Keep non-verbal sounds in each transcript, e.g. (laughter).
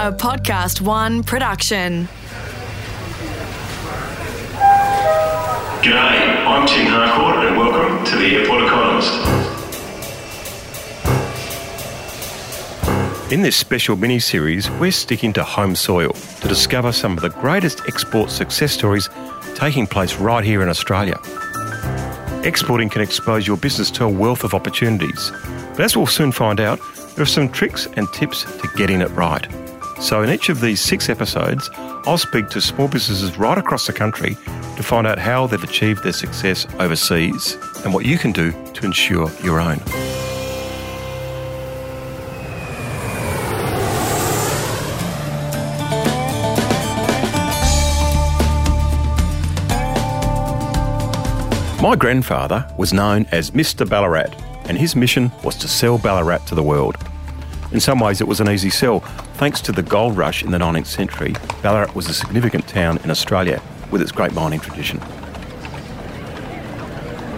a Podcast One production. G'day, I'm Tim Harcourt and welcome to the Airport Economist. In this special mini series, we're sticking to home soil to discover some of the greatest export success stories taking place right here in Australia. Exporting can expose your business to a wealth of opportunities, but as we'll soon find out, there are some tricks and tips to getting it right. So, in each of these six episodes, I'll speak to small businesses right across the country to find out how they've achieved their success overseas and what you can do to ensure your own. My grandfather was known as Mr. Ballarat, and his mission was to sell Ballarat to the world. In some ways, it was an easy sell. Thanks to the gold rush in the 19th century, Ballarat was a significant town in Australia with its great mining tradition.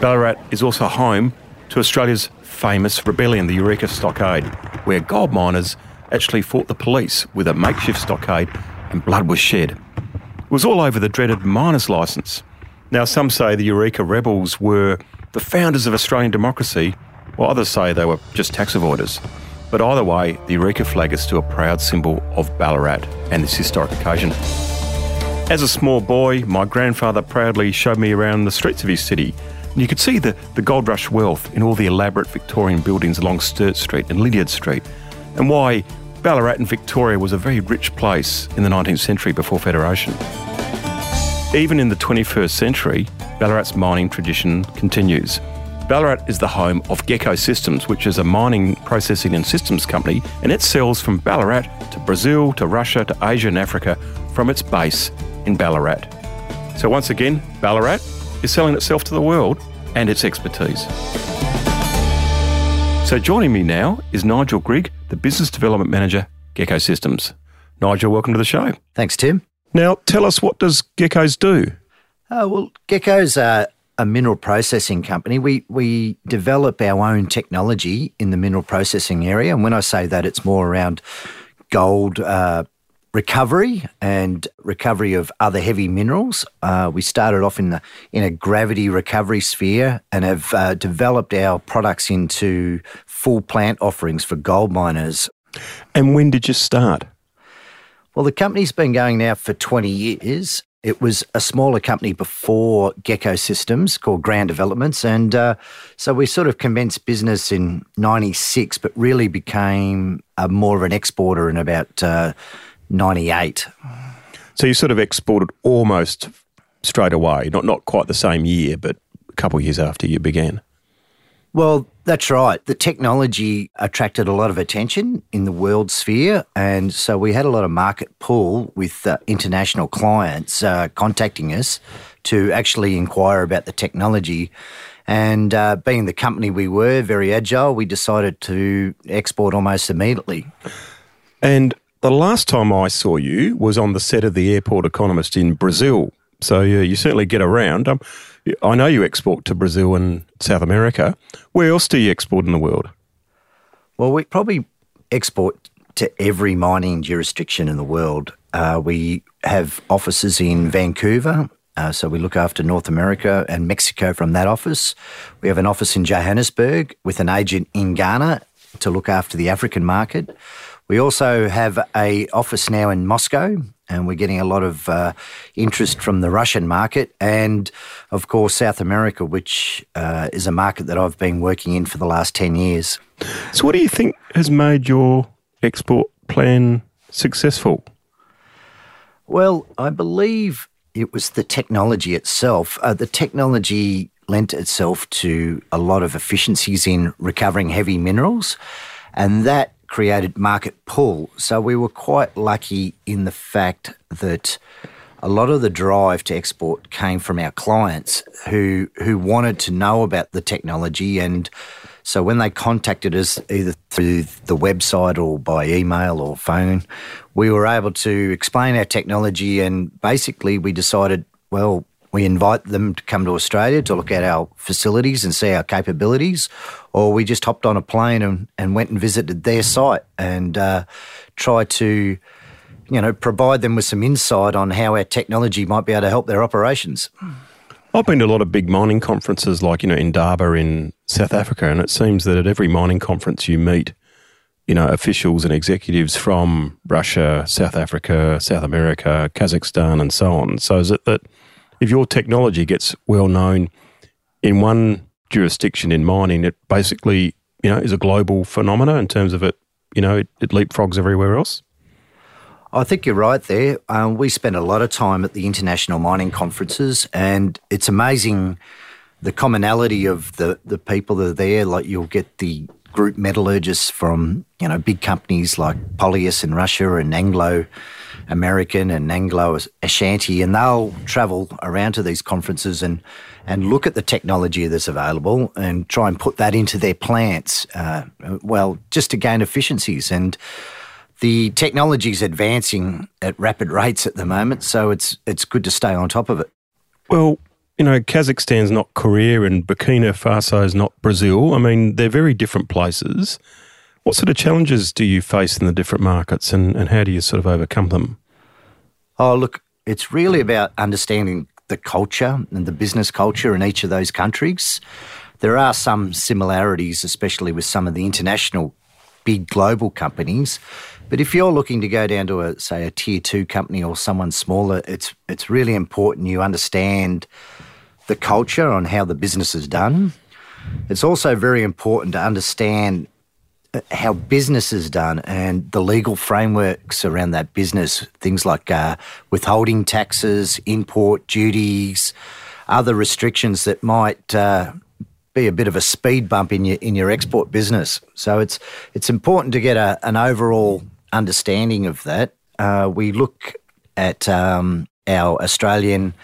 Ballarat is also home to Australia's famous rebellion, the Eureka Stockade, where gold miners actually fought the police with a makeshift stockade and blood was shed. It was all over the dreaded miner's licence. Now, some say the Eureka rebels were the founders of Australian democracy, while others say they were just tax avoiders. But either way, the Eureka flag is still a proud symbol of Ballarat and this historic occasion. As a small boy, my grandfather proudly showed me around the streets of his city. And you could see the, the gold rush wealth in all the elaborate Victorian buildings along Sturt Street and Lydiard Street, and why Ballarat in Victoria was a very rich place in the 19th century before Federation. Even in the 21st century, Ballarat's mining tradition continues. Ballarat is the home of Gekko Systems, which is a mining, processing, and systems company, and it sells from Ballarat to Brazil, to Russia, to Asia and Africa from its base in Ballarat. So, once again, Ballarat is selling itself to the world and its expertise. So, joining me now is Nigel Grigg, the Business Development Manager, Gekko Systems. Nigel, welcome to the show. Thanks, Tim. Now, tell us what does Gekkos do? Uh, well, Gekko's a, a mineral processing company. We we develop our own technology in the mineral processing area, and when I say that, it's more around gold uh, recovery and recovery of other heavy minerals. Uh, we started off in the in a gravity recovery sphere and have uh, developed our products into full plant offerings for gold miners. And when did you start? Well, the company's been going now for 20 years. It was a smaller company before Gekko Systems called Grand Developments. And uh, so we sort of commenced business in 96, but really became a, more of an exporter in about uh, 98. So you sort of exported almost straight away, not, not quite the same year, but a couple of years after you began. Well, that's right. The technology attracted a lot of attention in the world sphere. And so we had a lot of market pull with uh, international clients uh, contacting us to actually inquire about the technology. And uh, being the company we were, very agile, we decided to export almost immediately. And the last time I saw you was on the set of the Airport Economist in Brazil. So you certainly get around. Um, I know you export to Brazil and South America. Where else do you export in the world? Well, we probably export to every mining jurisdiction in the world. Uh, we have offices in Vancouver, uh, so we look after North America and Mexico from that office. We have an office in Johannesburg with an agent in Ghana to look after the African market. We also have a office now in Moscow, and we're getting a lot of uh, interest from the Russian market, and of course South America, which uh, is a market that I've been working in for the last ten years. So, what do you think has made your export plan successful? Well, I believe it was the technology itself. Uh, the technology lent itself to a lot of efficiencies in recovering heavy minerals, and that created market pull. So we were quite lucky in the fact that a lot of the drive to export came from our clients who who wanted to know about the technology and so when they contacted us either through the website or by email or phone, we were able to explain our technology and basically we decided, well, we invite them to come to Australia to look at our facilities and see our capabilities, or we just hopped on a plane and, and went and visited their site and uh, tried to you know, provide them with some insight on how our technology might be able to help their operations. I've been to a lot of big mining conferences, like you know Indaba in South Africa, and it seems that at every mining conference you meet, you know, officials and executives from Russia, South Africa, South America, Kazakhstan, and so on. So is it that if your technology gets well known in one jurisdiction in mining, it basically you know is a global phenomena in terms of it, you know, it, it leapfrogs everywhere else. I think you're right there. Um, we spend a lot of time at the international mining conferences, and it's amazing the commonality of the, the people that are there. Like you'll get the group metallurgists from you know big companies like Polyus in Russia and Anglo American and Anglo Ashanti, and they'll travel around to these conferences and and look at the technology that's available and try and put that into their plants. Uh, well, just to gain efficiencies and the technology is advancing at rapid rates at the moment, so it's it's good to stay on top of it. Well, you know, Kazakhstan's not Korea and Burkina Faso is not Brazil. I mean, they're very different places. What sort of challenges do you face in the different markets and, and how do you sort of overcome them? Oh, look, it's really about understanding the culture and the business culture in each of those countries. There are some similarities, especially with some of the international big global companies. But if you're looking to go down to a say a tier two company or someone smaller, it's it's really important you understand the culture on how the business is done. It's also very important to understand uh, how business is done and the legal frameworks around that business, things like uh, withholding taxes, import duties, other restrictions that might uh, be a bit of a speed bump in your in your export business. So it's it's important to get a, an overall understanding of that, uh, we look at um, our Australian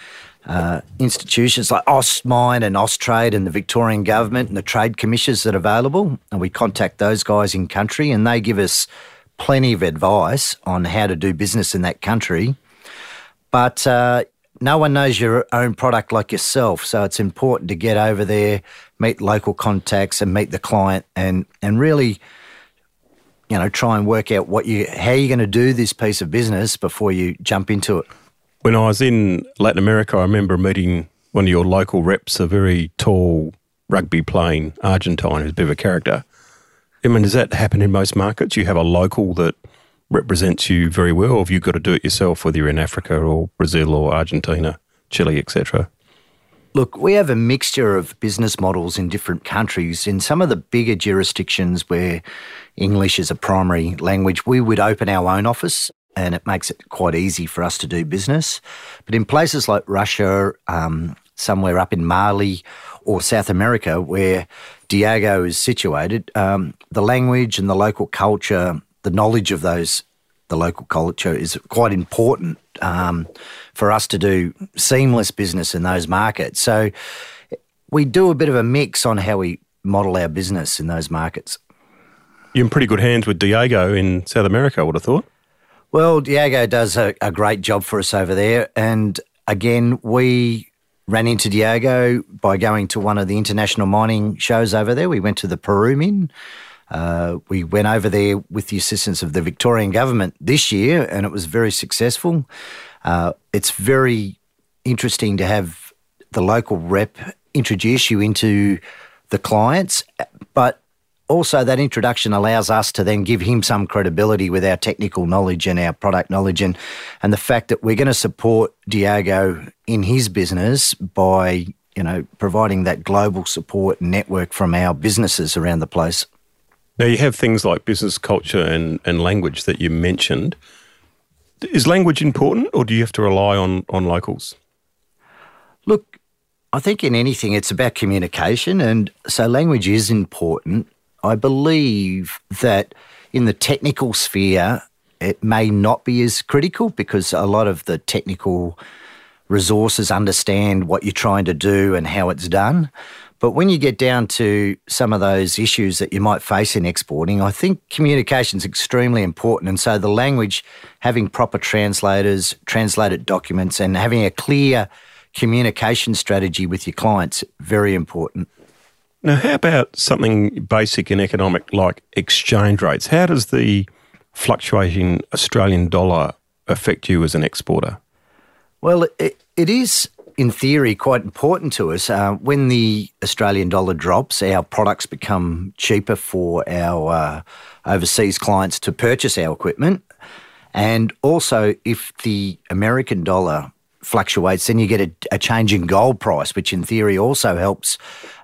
uh, institutions like AustMine and Austrade and the Victorian government and the trade commissions that are available, and we contact those guys in country, and they give us plenty of advice on how to do business in that country. But uh, no one knows your own product like yourself, so it's important to get over there, meet local contacts, and meet the client, and and really you know, try and work out what you how you're going to do this piece of business before you jump into it. When I was in Latin America, I remember meeting one of your local reps, a very tall rugby playing Argentine who's a bit of a character. I mean, does that happen in most markets? You have a local that represents you very well, or have you got to do it yourself, whether you're in Africa or Brazil or Argentina, Chile, etc.? Look, we have a mixture of business models in different countries. In some of the bigger jurisdictions where English is a primary language, we would open our own office and it makes it quite easy for us to do business. But in places like Russia, um, somewhere up in Mali or South America, where Diego is situated, um, the language and the local culture, the knowledge of those, the local culture is quite important um, for us to do seamless business in those markets. So we do a bit of a mix on how we model our business in those markets. You're in pretty good hands with Diego in South America, I would have thought. Well, Diego does a, a great job for us over there. And again, we ran into Diego by going to one of the international mining shows over there. We went to the Perumin. Uh, we went over there with the assistance of the Victorian government this year, and it was very successful. Uh, it's very interesting to have the local rep introduce you into the clients, but also that introduction allows us to then give him some credibility with our technical knowledge and our product knowledge and, and the fact that we're going to support Diego in his business by you know providing that global support network from our businesses around the place. Now, you have things like business culture and, and language that you mentioned. Is language important or do you have to rely on, on locals? Look, I think in anything it's about communication, and so language is important. I believe that in the technical sphere, it may not be as critical because a lot of the technical resources understand what you're trying to do and how it's done. But when you get down to some of those issues that you might face in exporting, I think communication is extremely important. And so the language, having proper translators, translated documents, and having a clear communication strategy with your clients, very important. Now, how about something basic in economic like exchange rates? How does the fluctuating Australian dollar affect you as an exporter? Well, it, it is in theory quite important to us. Uh, when the Australian dollar drops, our products become cheaper for our uh, overseas clients to purchase our equipment. And also, if the American dollar fluctuates, then you get a, a, change in gold price, which in theory also helps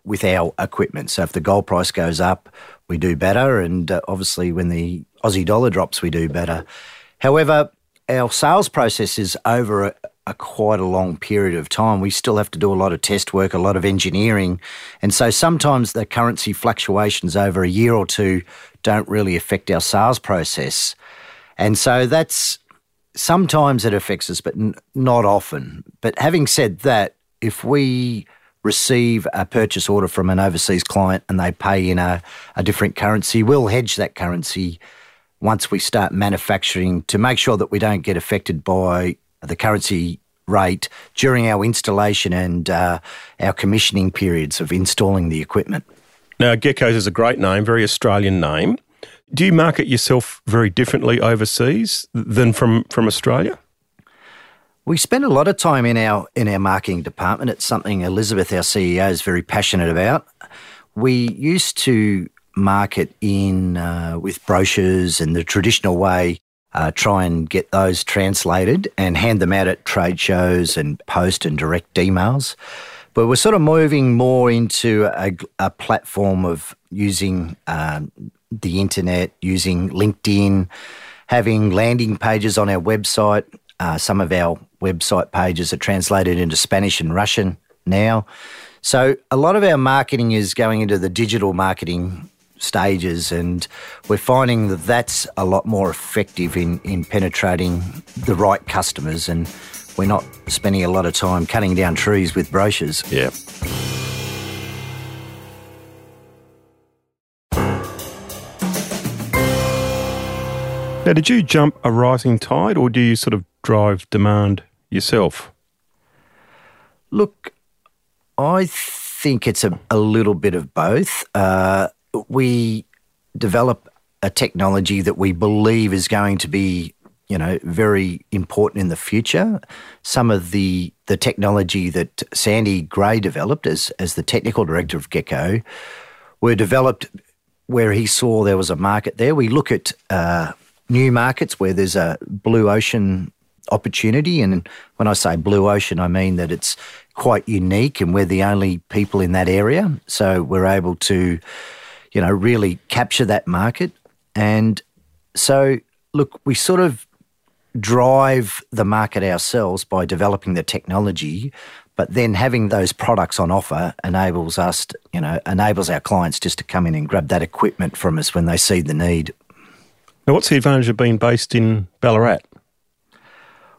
with our equipment. So if the gold price goes up, we do better. And uh, obviously, when the Aussie dollar drops, we do better. However, our sales process is over a, a quite a long period of time. We still have to do a lot of test work, a lot of engineering. And so sometimes the currency fluctuations over a year or two don't really affect our sales process. And so that's sometimes it affects us, but n- not often. But having said that, if we receive a purchase order from an overseas client and they pay in a, a different currency, we'll hedge that currency once we start manufacturing to make sure that we don't get affected by the currency rate during our installation and uh, our commissioning periods of installing the equipment. Now, Gekkos is a great name, very Australian name. Do you market yourself very differently overseas than from, from Australia? We spend a lot of time in our in our marketing department. It's something Elizabeth, our CEO, is very passionate about. We used to market in uh, with brochures and the traditional way, uh, try and get those translated and hand them out at trade shows and post and direct emails. But we're sort of moving more into a, a platform of using um, the internet, using LinkedIn, having landing pages on our website. Uh, some of our website pages are translated into Spanish and Russian now. So a lot of our marketing is going into the digital marketing stages, and we're finding that that's a lot more effective in, in penetrating the right customers, and we're not spending a lot of time cutting down trees with brochures. Yeah. Now, did you jump a rising tide or do you sort of drive demand yourself? Look, I think it's a, a little bit of both. Uh, we develop a technology that we believe is going to be, you know, very important in the future. Some of the the technology that Sandy Gray developed as as the technical director of Gekko were developed where he saw there was a market there. We look at uh, new markets where there's a blue ocean opportunity. And when I say blue ocean, I mean that it's quite unique and we're the only people in that area. So we're able to, you know, really capture that market. And so, look, we sort of drive the market ourselves by developing the technology. But then having those products on offer enables us, to, you know, enables our clients just to come in and grab that equipment from us when they see the need. Now, what's the advantage of being based in Ballarat?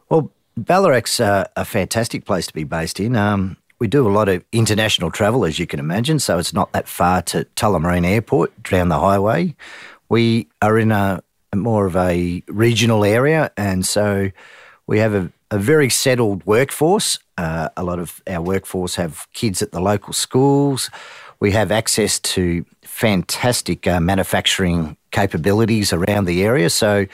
Well, Ballarat's a, a fantastic place to be based in. Um, we do a lot of international travel, as you can imagine, so it's not that far to Tullamarine Airport down the highway. We are in a, a more of a regional area, and so we have a, a very settled workforce. Uh, a lot of our workforce have kids at the local schools. We have access to fantastic uh, manufacturing capabilities around the area. So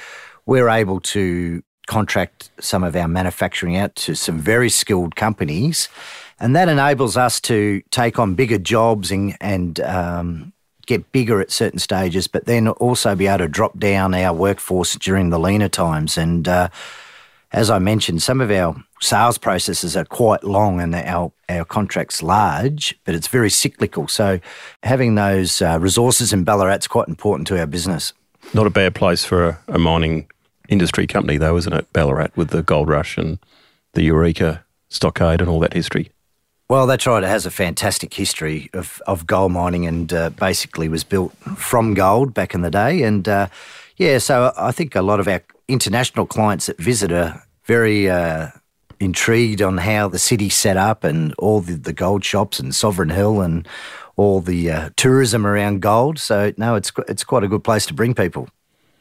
we're able to contract some of our manufacturing out to some very skilled companies. And that enables us to take on bigger jobs and, and um, get bigger at certain stages, but then also be able to drop down our workforce during the leaner times. And uh, as I mentioned, some of our sales processes are quite long and our, our contract's large, but it's very cyclical. So having those uh, resources in Ballarat is quite important to our business. Not a bad place for a, a, mining industry company, though, isn't it? Ballarat with the gold rush and the Eureka stockade and all that history. Well, that's right. It has a fantastic history of, of gold mining and uh, basically was built from gold back in the day. And uh, yeah, so I think a lot of our international clients that visit are very uh, intrigued on how the city's set up and all the, the gold shops and Sovereign Hill and all the uh, tourism around gold. So no, it's it's quite a good place to bring people.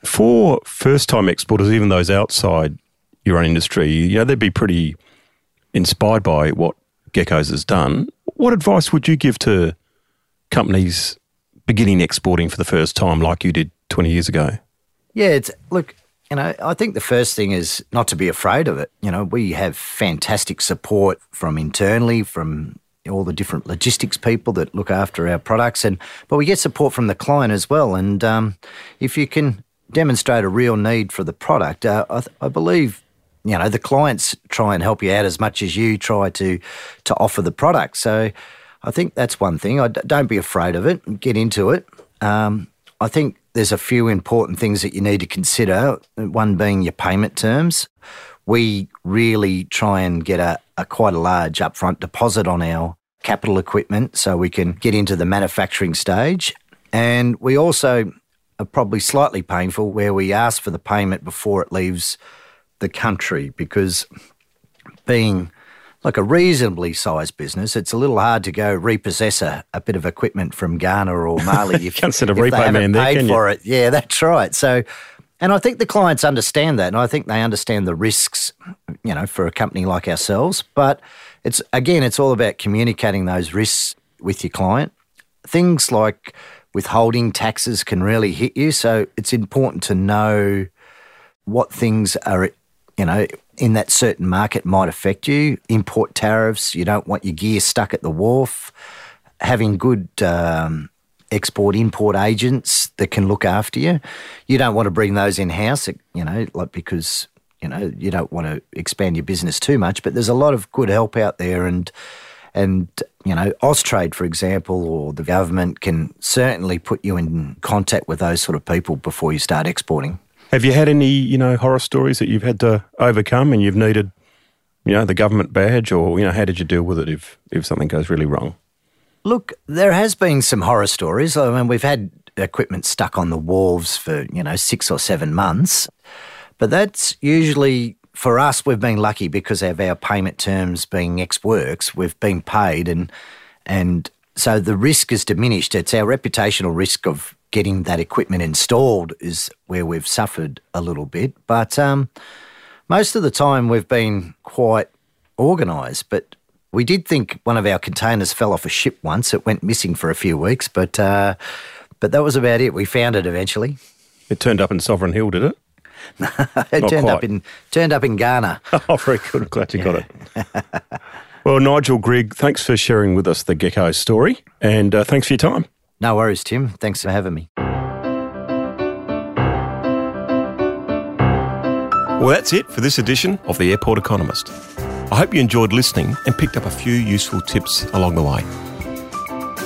For first-time exporters, even those outside your own industry, you know, they'd be pretty inspired by what Gekkos has done. What advice would you give to companies beginning exporting for the first time, like you did twenty years ago? Yeah, it's look You know, I think the first thing is not to be afraid of it. You know, we have fantastic support from internally, from all the different logistics people that look after our products, and but we get support from the client as well. And um, if you can demonstrate a real need for the product, uh, I, I believe you know the clients try and help you out as much as you try to to offer the product. So I think that's one thing. I d- don't be afraid of it. Get into it. Um, I think there's a few important things that you need to consider. One being your payment terms. We really try and get a, a quite a large upfront deposit on our capital equipment so we can get into the manufacturing stage. And we also are probably slightly painful where we ask for the payment before it leaves the country because being like a reasonably sized business, it's a little hard to go repossess a, a bit of equipment from Ghana or (laughs) Mali if, Can't send a if repo they haven't man there, paid can you? for it. Yeah, that's right. So, and I think the clients understand that, and I think they understand the risks, you know, for a company like ourselves. But it's again, it's all about communicating those risks with your client. Things like withholding taxes can really hit you, so it's important to know what things are, you know, in that certain market might affect you. Import tariffs, you don't want your gear stuck at the wharf. Having good um, export import agents that can look after you. You don't want to bring those in house, you know, like because you know you don't want to expand your business too much. But there's a lot of good help out there, and and you know, Austrade, for example, or the government can certainly put you in contact with those sort of people before you start exporting. Have you had any, you know, horror stories that you've had to overcome and you've needed, you know, the government badge or, you know, how did you deal with it if, if something goes really wrong? Look, there has been some horror stories. I mean, we've had equipment stuck on the wharves for, you know, six or seven months. But that's usually, for us, we've been lucky because of our payment terms being ex works, we've been paid and, and so the risk is diminished. It's our reputational risk of getting that equipment installed is where we've suffered a little bit. But um, most of the time we've been quite organised. But we did think one of our containers fell off a ship once. It went missing for a few weeks, but uh, but that was about it. We found it eventually. It turned up in Sovereign Hill, did it? (laughs) it Not turned up in turned up in Ghana. (laughs) Oh, very good. Glad you got it. (laughs) well, Nigel Grigg, thanks for sharing with us the Gekko story and uh, thanks for your time. No worries, Tim. Thanks for having me. Well, that's it for this edition of The Airport Economist. I hope you enjoyed listening and picked up a few useful tips along the way.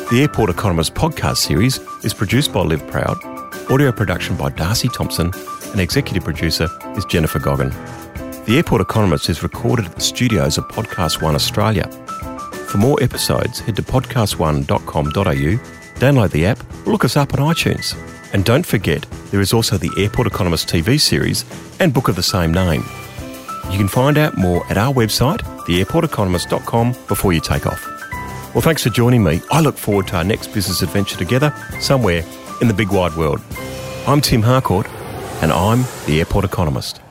The Airport Economist podcast series is produced by Live Proud, audio production by Darcy Thompson, and executive producer is Jennifer Goggin. The Airport Economist is recorded at the studios of Podcast One Australia. For more episodes, head to podcastone.com.au, download the app, or look us up on iTunes. And don't forget, there is also the Airport Economist TV series and book of the same name. You can find out more at our website, theairporteconomist.com, before you take off. Well, thanks for joining me. I look forward to our next business adventure together somewhere in the big wide world. I'm Tim Harcourt, and I'm the Airport Economist.